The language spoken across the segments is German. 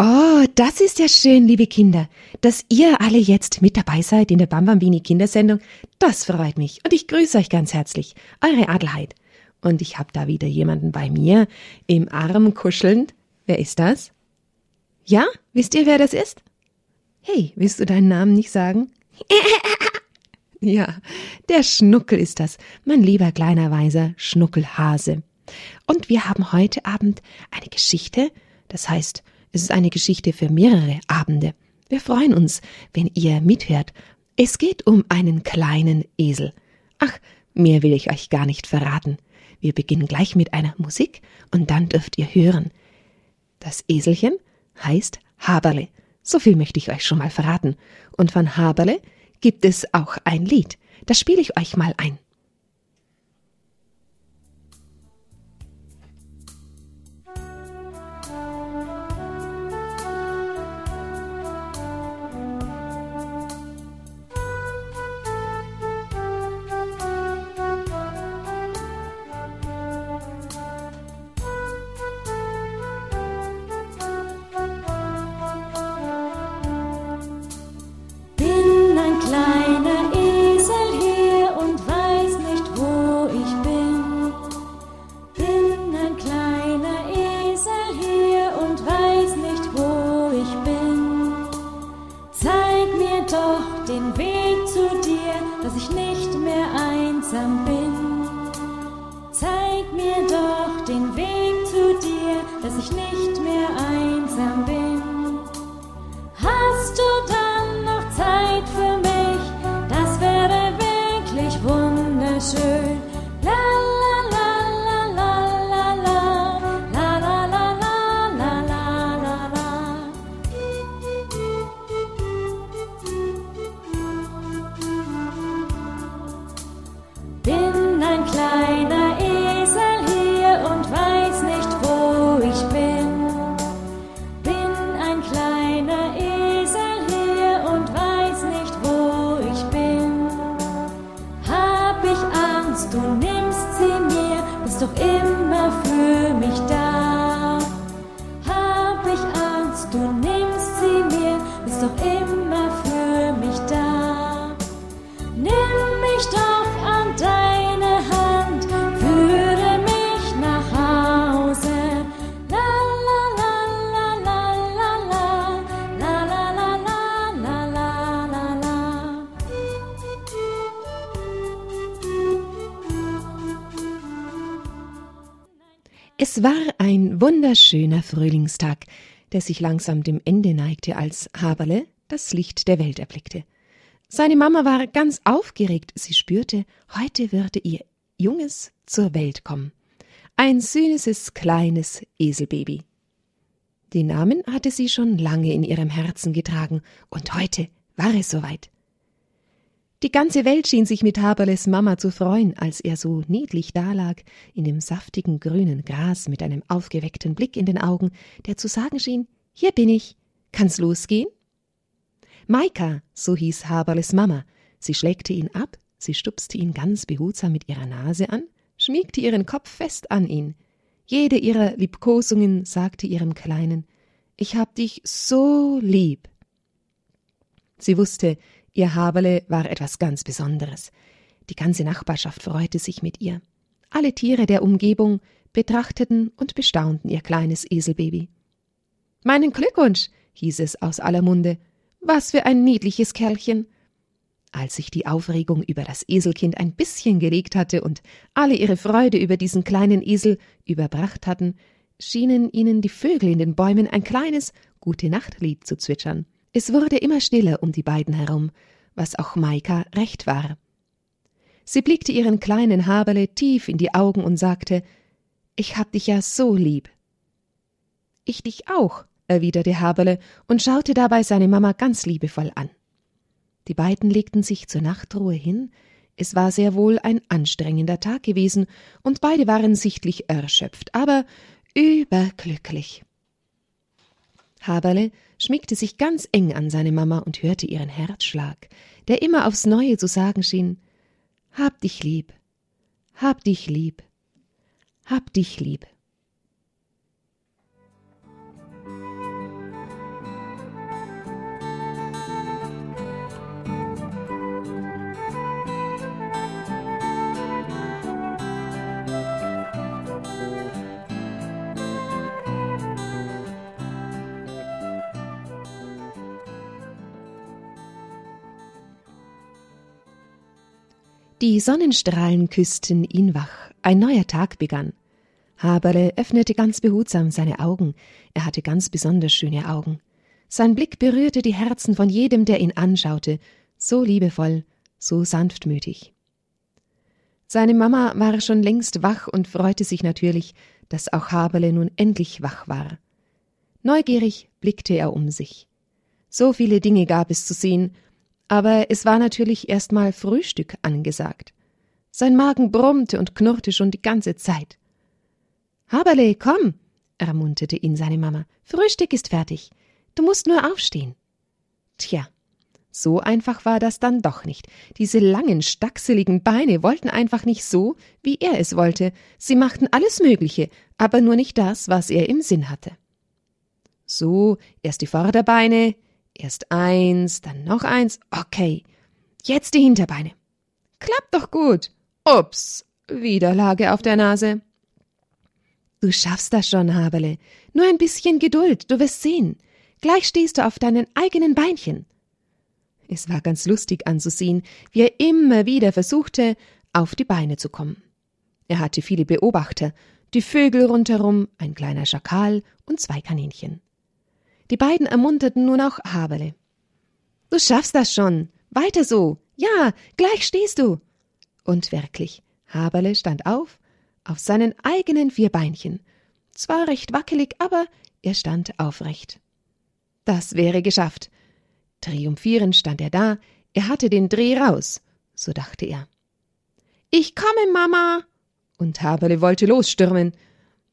Oh, das ist ja schön, liebe Kinder, dass ihr alle jetzt mit dabei seid in der Bambambini Kindersendung. Das freut mich und ich grüße euch ganz herzlich, eure Adelheid. Und ich habe da wieder jemanden bei mir im Arm kuschelnd. Wer ist das? Ja, wisst ihr, wer das ist? Hey, willst du deinen Namen nicht sagen? ja, der Schnuckel ist das, mein lieber kleiner weiser Schnuckelhase. Und wir haben heute Abend eine Geschichte, das heißt, es ist eine Geschichte für mehrere Abende. Wir freuen uns, wenn ihr mithört. Es geht um einen kleinen Esel. Ach, mehr will ich euch gar nicht verraten. Wir beginnen gleich mit einer Musik und dann dürft ihr hören. Das Eselchen heißt Haberle. So viel möchte ich euch schon mal verraten. Und von Haberle gibt es auch ein Lied. Das spiele ich euch mal ein. dass ich nicht mehr einsam bin. Es war ein wunderschöner Frühlingstag, der sich langsam dem Ende neigte, als Haberle das Licht der Welt erblickte. Seine Mama war ganz aufgeregt, sie spürte, heute würde ihr Junges zur Welt kommen. Ein süßes kleines Eselbaby. Den Namen hatte sie schon lange in ihrem Herzen getragen, und heute war es soweit. Die ganze Welt schien sich mit Haberles Mama zu freuen, als er so niedlich dalag, in dem saftigen grünen Gras mit einem aufgeweckten Blick in den Augen, der zu sagen schien, hier bin ich, kann's losgehen? Maika, so hieß Haberles Mama, sie schlägte ihn ab, sie stupste ihn ganz behutsam mit ihrer Nase an, schmiegte ihren Kopf fest an ihn. Jede ihrer Liebkosungen sagte ihrem Kleinen, ich hab dich so lieb. Sie wusste, Ihr Haberle war etwas ganz Besonderes. Die ganze Nachbarschaft freute sich mit ihr. Alle Tiere der Umgebung betrachteten und bestaunten ihr kleines Eselbaby. Meinen Glückwunsch, hieß es aus aller Munde. Was für ein niedliches Kerlchen. Als sich die Aufregung über das Eselkind ein bisschen gelegt hatte und alle ihre Freude über diesen kleinen Esel überbracht hatten, schienen ihnen die Vögel in den Bäumen ein kleines Gute Nachtlied zu zwitschern. Es wurde immer stiller um die beiden herum, was auch Maika recht war. Sie blickte ihren kleinen Haberle tief in die Augen und sagte Ich hab dich ja so lieb. Ich dich auch, erwiderte Haberle und schaute dabei seine Mama ganz liebevoll an. Die beiden legten sich zur Nachtruhe hin, es war sehr wohl ein anstrengender Tag gewesen, und beide waren sichtlich erschöpft, aber überglücklich. Haberle schmiegte sich ganz eng an seine Mama und hörte ihren Herzschlag, der immer aufs Neue zu sagen schien Hab dich lieb, hab dich lieb, hab dich lieb. Die Sonnenstrahlen küssten ihn wach, ein neuer Tag begann. Haberle öffnete ganz behutsam seine Augen, er hatte ganz besonders schöne Augen. Sein Blick berührte die Herzen von jedem, der ihn anschaute, so liebevoll, so sanftmütig. Seine Mama war schon längst wach und freute sich natürlich, dass auch Haberle nun endlich wach war. Neugierig blickte er um sich. So viele Dinge gab es zu sehen, aber es war natürlich erst mal Frühstück angesagt. Sein Magen brummte und knurrte schon die ganze Zeit. Haberle, komm, ermunterte ihn seine Mama. Frühstück ist fertig. Du musst nur aufstehen. Tja, so einfach war das dann doch nicht. Diese langen, stachseligen Beine wollten einfach nicht so, wie er es wollte. Sie machten alles Mögliche, aber nur nicht das, was er im Sinn hatte. So, erst die Vorderbeine, Erst eins, dann noch eins. Okay. Jetzt die Hinterbeine. Klappt doch gut. Ups. Wieder Lage auf der Nase. Du schaffst das schon, Haberle. Nur ein bisschen Geduld, du wirst sehen. Gleich stehst du auf deinen eigenen Beinchen. Es war ganz lustig anzusehen, wie er immer wieder versuchte, auf die Beine zu kommen. Er hatte viele Beobachter, die Vögel rundherum, ein kleiner Schakal und zwei Kaninchen. Die beiden ermunterten nun auch Haberle. Du schaffst das schon. Weiter so. Ja, gleich stehst du. Und wirklich, Haberle stand auf, auf seinen eigenen vier Beinchen. Zwar recht wackelig, aber er stand aufrecht. Das wäre geschafft. Triumphierend stand er da, er hatte den Dreh raus, so dachte er. Ich komme, Mama! Und Haberle wollte losstürmen.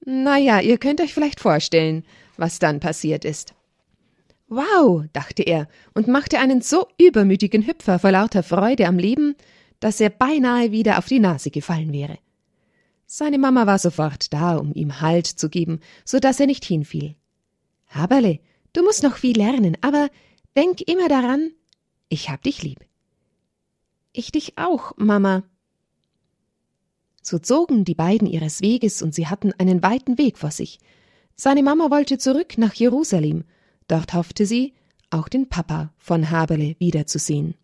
Na ja, ihr könnt euch vielleicht vorstellen, was dann passiert ist. Wow, dachte er und machte einen so übermütigen Hüpfer vor lauter Freude am Leben, dass er beinahe wieder auf die Nase gefallen wäre. Seine Mama war sofort da, um ihm Halt zu geben, so dass er nicht hinfiel. Haberle, du musst noch viel lernen, aber denk immer daran, ich hab dich lieb. Ich dich auch, Mama. So zogen die beiden ihres Weges und sie hatten einen weiten Weg vor sich. Seine Mama wollte zurück nach Jerusalem, Dort hoffte sie, auch den Papa von Haberle wiederzusehen.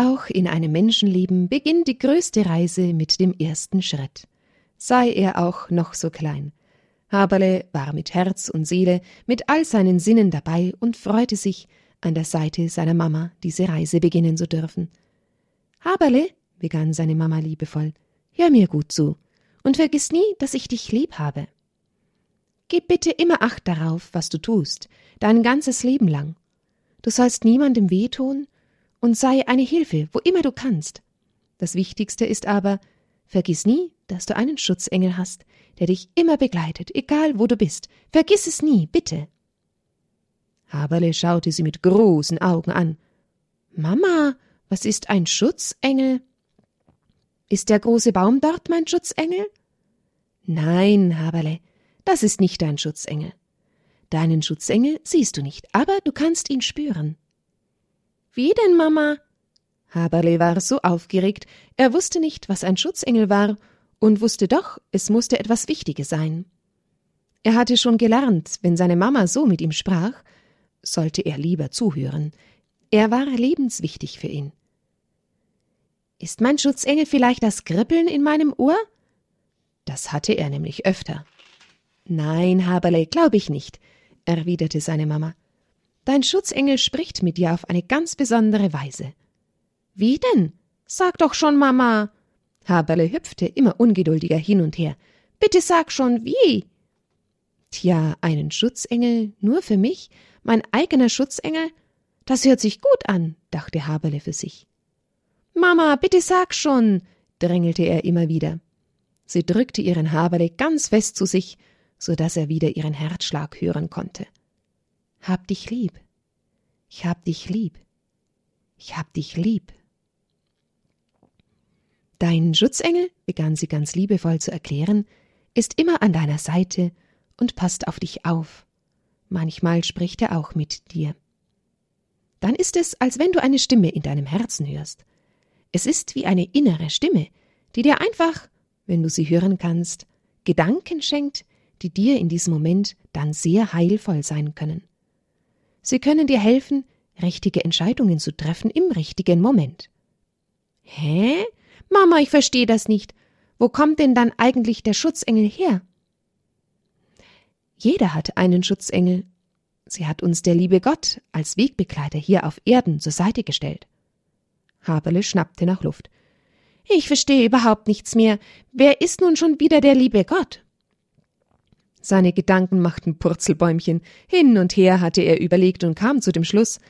Auch in einem Menschenleben beginnt die größte Reise mit dem ersten Schritt. Sei er auch noch so klein. Haberle war mit Herz und Seele, mit all seinen Sinnen dabei und freute sich, an der Seite seiner Mama diese Reise beginnen zu dürfen. Haberle, begann seine Mama liebevoll, hör mir gut zu und vergiss nie, dass ich dich lieb habe. Gib bitte immer Acht darauf, was du tust, dein ganzes Leben lang. Du sollst niemandem wehtun und sei eine Hilfe, wo immer du kannst. Das Wichtigste ist aber, vergiss nie, dass du einen Schutzengel hast, der dich immer begleitet, egal wo du bist. Vergiss es nie, bitte. Haberle schaute sie mit großen Augen an. Mama, was ist ein Schutzengel? Ist der große Baum dort mein Schutzengel? Nein, Haberle, das ist nicht dein Schutzengel. Deinen Schutzengel siehst du nicht, aber du kannst ihn spüren. Wie denn, Mama? Haberle war so aufgeregt, er wusste nicht, was ein Schutzengel war, und wusste doch, es musste etwas Wichtiges sein. Er hatte schon gelernt, wenn seine Mama so mit ihm sprach, sollte er lieber zuhören. Er war lebenswichtig für ihn. Ist mein Schutzengel vielleicht das Kribbeln in meinem Ohr? Das hatte er nämlich öfter. Nein, Haberle, glaube ich nicht, erwiderte seine Mama. Dein Schutzengel spricht mit dir auf eine ganz besondere Weise. Wie denn? Sag doch schon, Mama. Haberle hüpfte immer ungeduldiger hin und her. Bitte sag schon, wie? Tja, einen Schutzengel nur für mich? Mein eigener Schutzengel? Das hört sich gut an, dachte Haberle für sich. Mama, bitte sag schon, drängelte er immer wieder. Sie drückte ihren Haberle ganz fest zu sich, so dass er wieder ihren Herzschlag hören konnte. Hab dich lieb. Ich hab dich lieb. Ich hab dich lieb. Dein Schutzengel, begann sie ganz liebevoll zu erklären, ist immer an deiner Seite und passt auf dich auf. Manchmal spricht er auch mit dir. Dann ist es, als wenn du eine Stimme in deinem Herzen hörst. Es ist wie eine innere Stimme, die dir einfach, wenn du sie hören kannst, Gedanken schenkt, die dir in diesem Moment dann sehr heilvoll sein können. Sie können dir helfen, richtige Entscheidungen zu treffen im richtigen Moment. Hä? Mama, ich verstehe das nicht. Wo kommt denn dann eigentlich der Schutzengel her? Jeder hat einen Schutzengel. Sie hat uns der liebe Gott als Wegbegleiter hier auf Erden zur Seite gestellt. Haberle schnappte nach Luft. Ich verstehe überhaupt nichts mehr. Wer ist nun schon wieder der liebe Gott? Seine Gedanken machten Purzelbäumchen. Hin und her hatte er überlegt und kam zu dem Schluss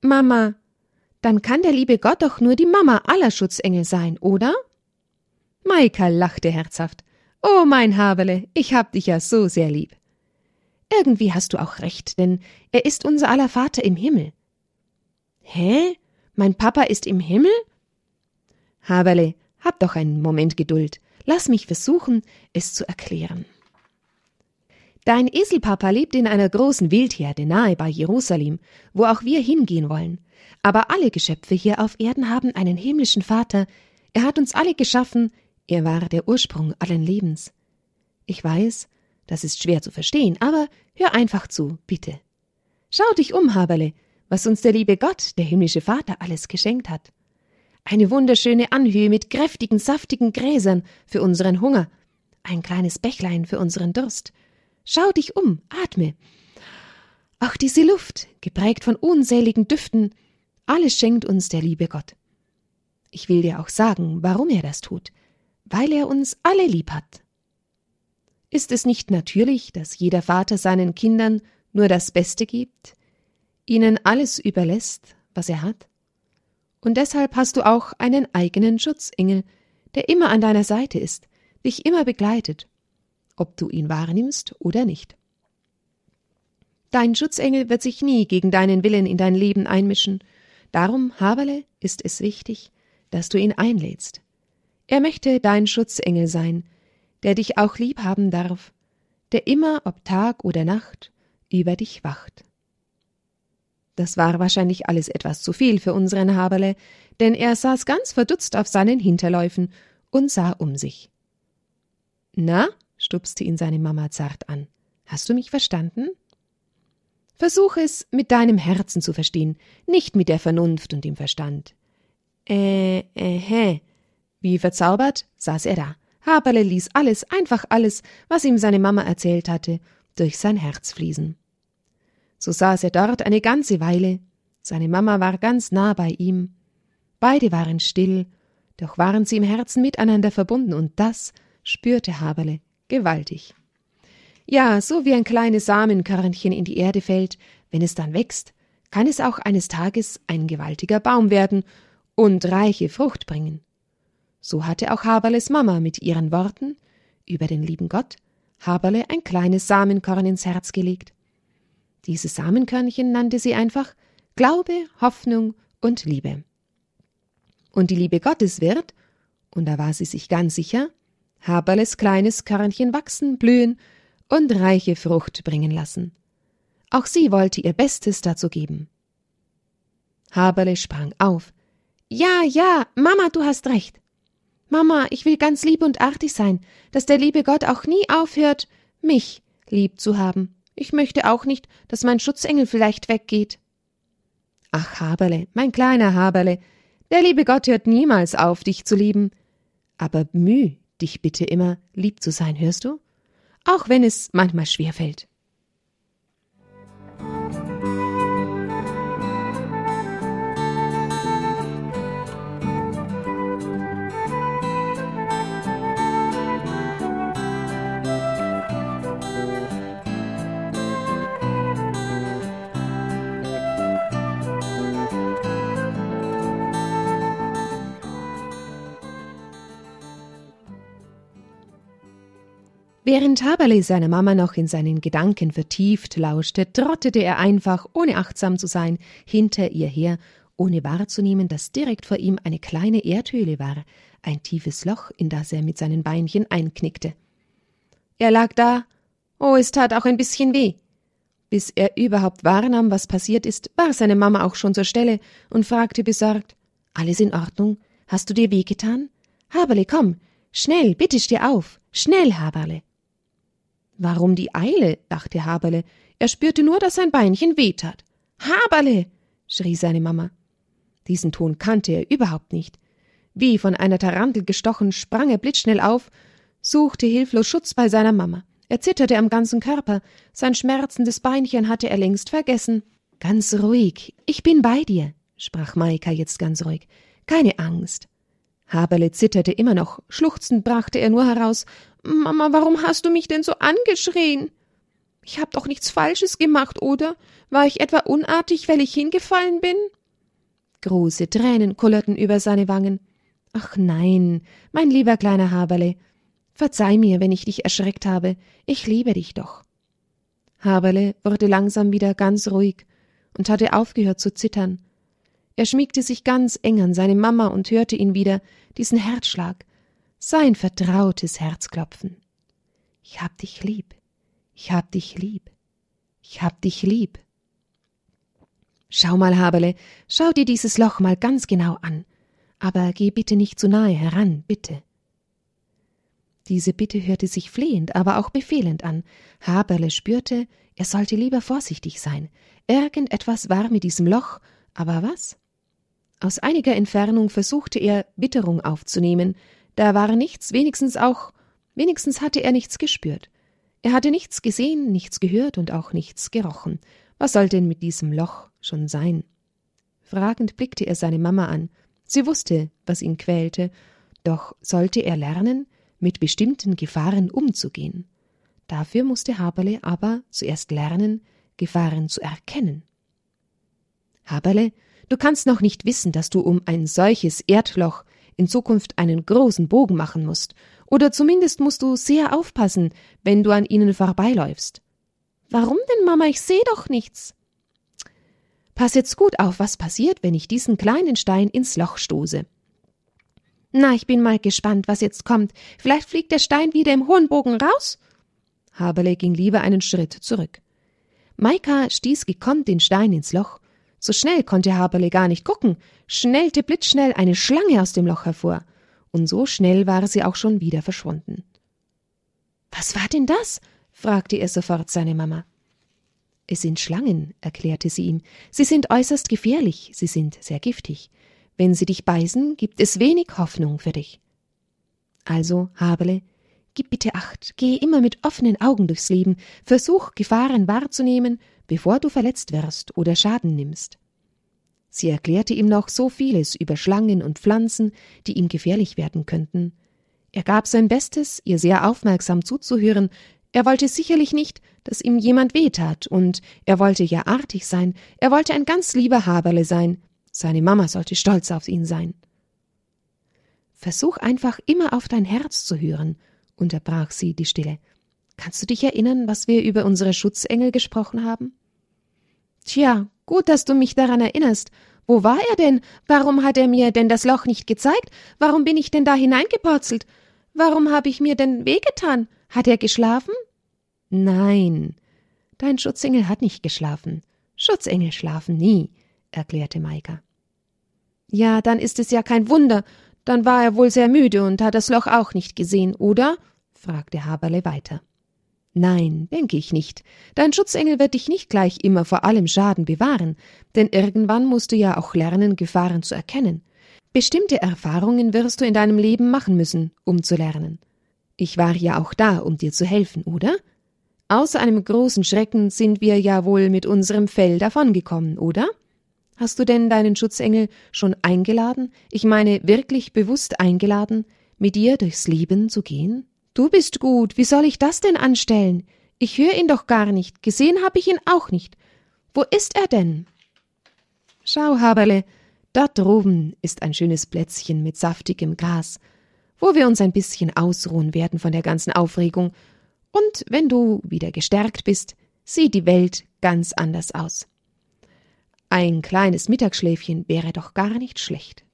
Mama, dann kann der liebe Gott doch nur die Mama aller Schutzengel sein, oder? Maika lachte herzhaft. Oh, mein Haberle, ich hab dich ja so sehr lieb. Irgendwie hast du auch recht, denn er ist unser aller Vater im Himmel. Hä? Mein Papa ist im Himmel? Haberle, hab doch einen Moment Geduld. Lass mich versuchen, es zu erklären. Dein Eselpapa lebt in einer großen Wildherde nahe bei Jerusalem, wo auch wir hingehen wollen. Aber alle Geschöpfe hier auf Erden haben einen himmlischen Vater. Er hat uns alle geschaffen. Er war der Ursprung allen Lebens. Ich weiß, das ist schwer zu verstehen, aber hör einfach zu, bitte. Schau dich um, Haberle, was uns der liebe Gott, der himmlische Vater, alles geschenkt hat. Eine wunderschöne Anhöhe mit kräftigen, saftigen Gräsern für unseren Hunger, ein kleines Bächlein für unseren Durst, Schau dich um, atme. Auch diese Luft, geprägt von unzähligen Düften, alles schenkt uns der liebe Gott. Ich will dir auch sagen, warum er das tut, weil er uns alle lieb hat. Ist es nicht natürlich, dass jeder Vater seinen Kindern nur das Beste gibt, ihnen alles überlässt, was er hat? Und deshalb hast du auch einen eigenen Schutzengel, der immer an deiner Seite ist, dich immer begleitet ob du ihn wahrnimmst oder nicht. Dein Schutzengel wird sich nie gegen deinen Willen in dein Leben einmischen. Darum, Haberle, ist es wichtig, dass du ihn einlädst. Er möchte dein Schutzengel sein, der dich auch lieb haben darf, der immer, ob Tag oder Nacht, über dich wacht. Das war wahrscheinlich alles etwas zu viel für unseren Haberle, denn er saß ganz verdutzt auf seinen Hinterläufen und sah um sich. Na, stupste ihn seine Mama zart an. Hast du mich verstanden? Versuch es mit deinem Herzen zu verstehen, nicht mit der Vernunft und dem Verstand. Äh, äh, hä? Wie verzaubert saß er da. Haberle ließ alles, einfach alles, was ihm seine Mama erzählt hatte, durch sein Herz fließen. So saß er dort eine ganze Weile. Seine Mama war ganz nah bei ihm. Beide waren still, doch waren sie im Herzen miteinander verbunden, und das spürte Haberle gewaltig. Ja, so wie ein kleines Samenkörnchen in die Erde fällt, wenn es dann wächst, kann es auch eines Tages ein gewaltiger Baum werden und reiche Frucht bringen. So hatte auch Haberles Mama mit ihren Worten über den lieben Gott Haberle ein kleines Samenkorn ins Herz gelegt. Dieses Samenkörnchen nannte sie einfach Glaube, Hoffnung und Liebe. Und die Liebe Gottes wird, und da war sie sich ganz sicher, Haberles kleines Körnchen wachsen, blühen und reiche Frucht bringen lassen. Auch sie wollte ihr Bestes dazu geben. Haberle sprang auf. Ja, ja, Mama, du hast recht. Mama, ich will ganz lieb und artig sein, dass der liebe Gott auch nie aufhört, mich lieb zu haben. Ich möchte auch nicht, dass mein Schutzengel vielleicht weggeht. Ach, Haberle, mein kleiner Haberle, der liebe Gott hört niemals auf, dich zu lieben. Aber Müh dich bitte immer lieb zu sein, hörst du? Auch wenn es manchmal schwer fällt. Während Haberle seiner Mama noch in seinen Gedanken vertieft lauschte, trottete er einfach, ohne achtsam zu sein, hinter ihr her, ohne wahrzunehmen, dass direkt vor ihm eine kleine Erdhöhle war, ein tiefes Loch, in das er mit seinen Beinchen einknickte. Er lag da. Oh, es tat auch ein bisschen weh. Bis er überhaupt wahrnahm, was passiert ist, war seine Mama auch schon zur Stelle und fragte besorgt Alles in Ordnung? Hast du dir wehgetan? Haberle, komm, schnell, bitte steh auf, schnell, Haberle. Warum die Eile? dachte Haberle. Er spürte nur, dass sein Beinchen wehtat. Haberle! schrie seine Mama. Diesen Ton kannte er überhaupt nicht. Wie von einer Tarantel gestochen, sprang er blitzschnell auf, suchte hilflos Schutz bei seiner Mama. Er zitterte am ganzen Körper, sein schmerzendes Beinchen hatte er längst vergessen. Ganz ruhig, ich bin bei dir, sprach Maika jetzt ganz ruhig. Keine Angst. Haberle zitterte immer noch, schluchzend brachte er nur heraus Mama, warum hast du mich denn so angeschrien? Ich hab doch nichts Falsches gemacht, oder? War ich etwa unartig, weil ich hingefallen bin? Große Tränen kullerten über seine Wangen. Ach nein, mein lieber kleiner Haberle, Verzeih mir, wenn ich dich erschreckt habe, ich liebe dich doch. Haberle wurde langsam wieder ganz ruhig und hatte aufgehört zu zittern. Er schmiegte sich ganz eng an seine Mama und hörte ihn wieder, diesen Herzschlag, sein vertrautes Herzklopfen. Ich hab dich lieb, ich hab dich lieb, ich hab dich lieb. Schau mal, Haberle, schau dir dieses Loch mal ganz genau an. Aber geh bitte nicht zu nahe heran, bitte. Diese Bitte hörte sich flehend, aber auch befehlend an. Haberle spürte, er sollte lieber vorsichtig sein. Irgendetwas war mit diesem Loch, aber was? Aus einiger Entfernung versuchte er, Witterung aufzunehmen. Da war nichts, wenigstens auch, wenigstens hatte er nichts gespürt. Er hatte nichts gesehen, nichts gehört und auch nichts gerochen. Was soll denn mit diesem Loch schon sein? Fragend blickte er seine Mama an. Sie wusste, was ihn quälte, doch sollte er lernen, mit bestimmten Gefahren umzugehen. Dafür musste Haberle aber zuerst lernen, Gefahren zu erkennen. Haberle, du kannst noch nicht wissen, dass du um ein solches Erdloch in Zukunft einen großen Bogen machen musst, oder zumindest musst du sehr aufpassen, wenn du an ihnen vorbeiläufst. Warum denn, Mama? Ich sehe doch nichts. Pass jetzt gut auf, was passiert, wenn ich diesen kleinen Stein ins Loch stoße. Na, ich bin mal gespannt, was jetzt kommt. Vielleicht fliegt der Stein wieder im hohen Bogen raus? Haberle ging lieber einen Schritt zurück. Maika stieß gekonnt den Stein ins Loch. So schnell konnte Haberle gar nicht gucken, schnellte blitzschnell eine Schlange aus dem Loch hervor, und so schnell war sie auch schon wieder verschwunden. Was war denn das? fragte er sofort seine Mama. Es sind Schlangen, erklärte sie ihm. Sie sind äußerst gefährlich, sie sind sehr giftig. Wenn sie dich beißen, gibt es wenig Hoffnung für dich. Also, Habele, gib bitte Acht, gehe immer mit offenen Augen durchs Leben, versuch Gefahren wahrzunehmen, bevor du verletzt wirst oder Schaden nimmst. Sie erklärte ihm noch so vieles über Schlangen und Pflanzen, die ihm gefährlich werden könnten. Er gab sein Bestes, ihr sehr aufmerksam zuzuhören, er wollte sicherlich nicht, dass ihm jemand wehtat, und er wollte ja artig sein, er wollte ein ganz lieber Haberle sein, seine Mama sollte stolz auf ihn sein. Versuch einfach immer auf dein Herz zu hören, unterbrach sie die Stille. Kannst du dich erinnern, was wir über unsere Schutzengel gesprochen haben? Tja, gut, dass du mich daran erinnerst. Wo war er denn? Warum hat er mir denn das Loch nicht gezeigt? Warum bin ich denn da hineingepurzelt? Warum habe ich mir denn wehgetan? Hat er geschlafen? Nein, dein Schutzengel hat nicht geschlafen. Schutzengel schlafen nie, erklärte Maika. Ja, dann ist es ja kein Wunder. Dann war er wohl sehr müde und hat das Loch auch nicht gesehen, oder? fragte Haberle weiter. Nein, denke ich nicht. Dein Schutzengel wird dich nicht gleich immer vor allem Schaden bewahren, denn irgendwann musst du ja auch lernen, Gefahren zu erkennen. Bestimmte Erfahrungen wirst du in deinem Leben machen müssen, um zu lernen. Ich war ja auch da, um dir zu helfen, oder? Außer einem großen Schrecken sind wir ja wohl mit unserem Fell davongekommen, oder? Hast du denn deinen Schutzengel schon eingeladen, ich meine wirklich bewusst eingeladen, mit dir durchs Leben zu gehen? Du bist gut, wie soll ich das denn anstellen? Ich höre ihn doch gar nicht, gesehen habe ich ihn auch nicht. Wo ist er denn? Schau, Haberle, dort droben ist ein schönes Plätzchen mit saftigem Gras, wo wir uns ein bisschen ausruhen werden von der ganzen Aufregung, Und wenn du wieder gestärkt bist, sieht die Welt ganz anders aus. Ein kleines Mittagsschläfchen wäre doch gar nicht schlecht.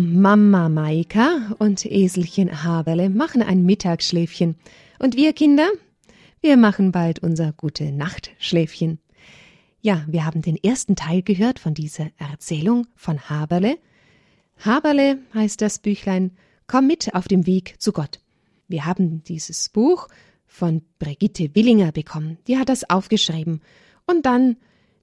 Mama Maika und Eselchen Haberle machen ein Mittagsschläfchen. Und wir Kinder? Wir machen bald unser gute Nachtschläfchen. Ja, wir haben den ersten Teil gehört von dieser Erzählung von Haberle. Haberle heißt das Büchlein Komm mit auf dem Weg zu Gott. Wir haben dieses Buch von Brigitte Willinger bekommen. Die hat das aufgeschrieben und dann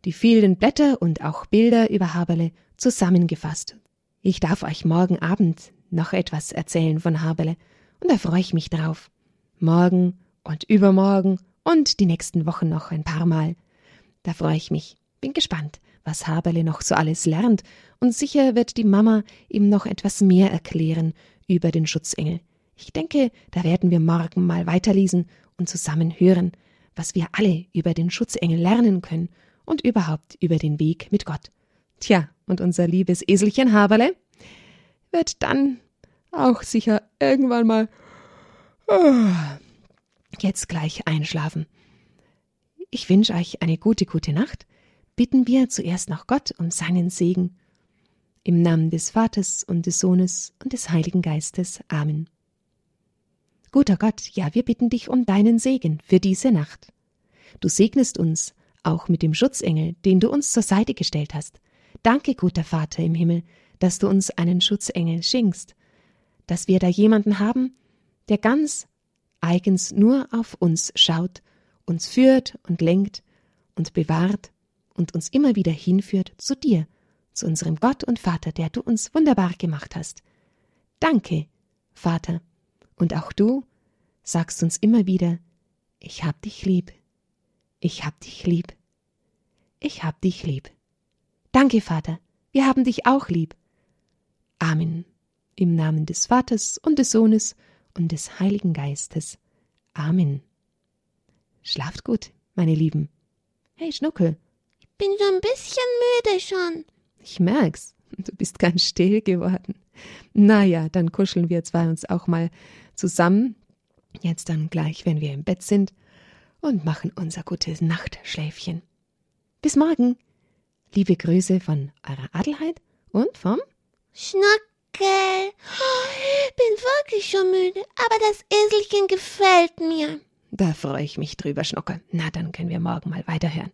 die vielen Blätter und auch Bilder über Haberle zusammengefasst ich darf euch morgen Abend noch etwas erzählen von Haberle, und da freue ich mich drauf. Morgen und übermorgen und die nächsten Wochen noch ein paar Mal. Da freue ich mich. Bin gespannt, was Haberle noch so alles lernt, und sicher wird die Mama ihm noch etwas mehr erklären über den Schutzengel. Ich denke, da werden wir morgen mal weiterlesen und zusammen hören, was wir alle über den Schutzengel lernen können und überhaupt über den Weg mit Gott. Tja, und unser liebes Eselchen Haberle wird dann auch sicher irgendwann mal oh, jetzt gleich einschlafen. Ich wünsche euch eine gute, gute Nacht. Bitten wir zuerst noch Gott um seinen Segen. Im Namen des Vaters und des Sohnes und des Heiligen Geistes. Amen. Guter Gott, ja, wir bitten dich um deinen Segen für diese Nacht. Du segnest uns auch mit dem Schutzengel, den du uns zur Seite gestellt hast. Danke, guter Vater im Himmel, dass du uns einen Schutzengel schenkst, dass wir da jemanden haben, der ganz eigens nur auf uns schaut, uns führt und lenkt und bewahrt und uns immer wieder hinführt zu dir, zu unserem Gott und Vater, der du uns wunderbar gemacht hast. Danke, Vater, und auch du sagst uns immer wieder, ich hab dich lieb, ich hab dich lieb, ich hab dich lieb. Danke, Vater, wir haben dich auch lieb. Amen. Im Namen des Vaters und des Sohnes und des Heiligen Geistes. Amen. Schlaft gut, meine Lieben. Hey, Schnuckel. Ich bin so ein bisschen müde schon. Ich merk's. Du bist ganz still geworden. Na ja, dann kuscheln wir zwei uns auch mal zusammen. Jetzt dann gleich, wenn wir im Bett sind und machen unser gutes Nachtschläfchen. Bis morgen. Liebe Grüße von eurer Adelheid und vom Schnuckel. Ich bin wirklich schon müde, aber das Eselchen gefällt mir. Da freue ich mich drüber, Schnuckel. Na, dann können wir morgen mal weiterhören.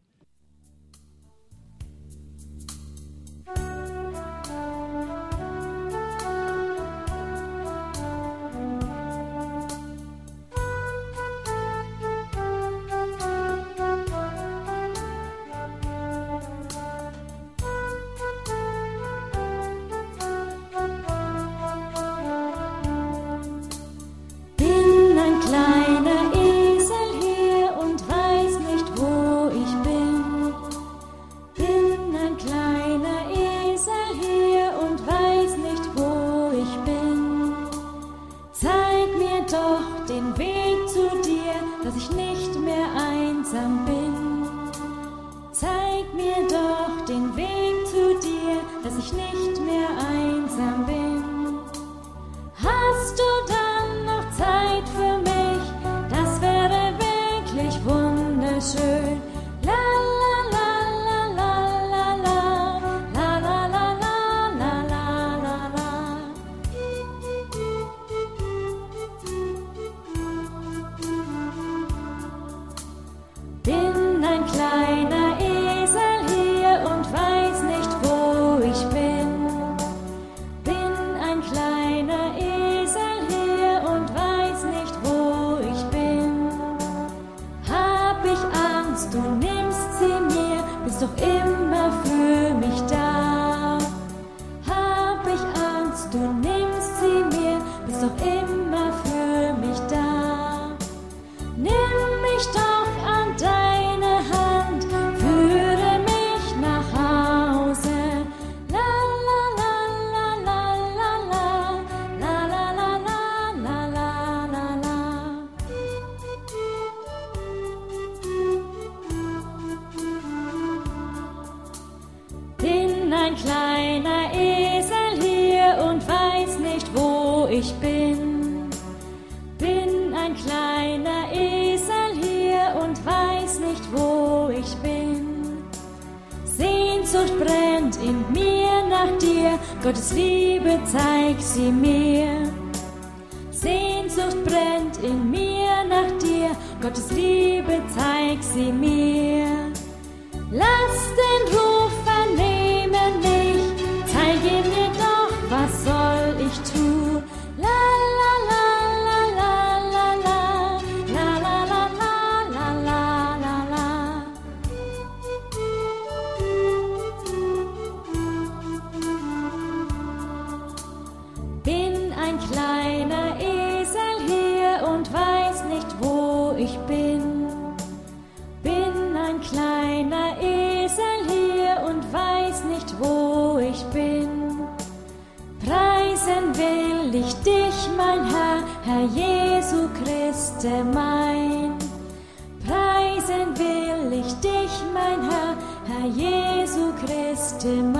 kleiner Esel hier und weiß nicht, wo ich bin. Bin ein kleiner Esel hier und weiß nicht, wo ich bin. Sehnsucht brennt in mir nach dir, Gottes Liebe zeig sie mir. Sehnsucht brennt in mir nach dir, Gottes Liebe zeig sie mir. Ich bin. Bin ein kleiner Esel hier und weiß nicht, wo ich bin. Preisen will ich dich, mein Herr, Herr Jesu Christe mein. Preisen will ich dich, mein Herr, Herr Jesu Christe mein.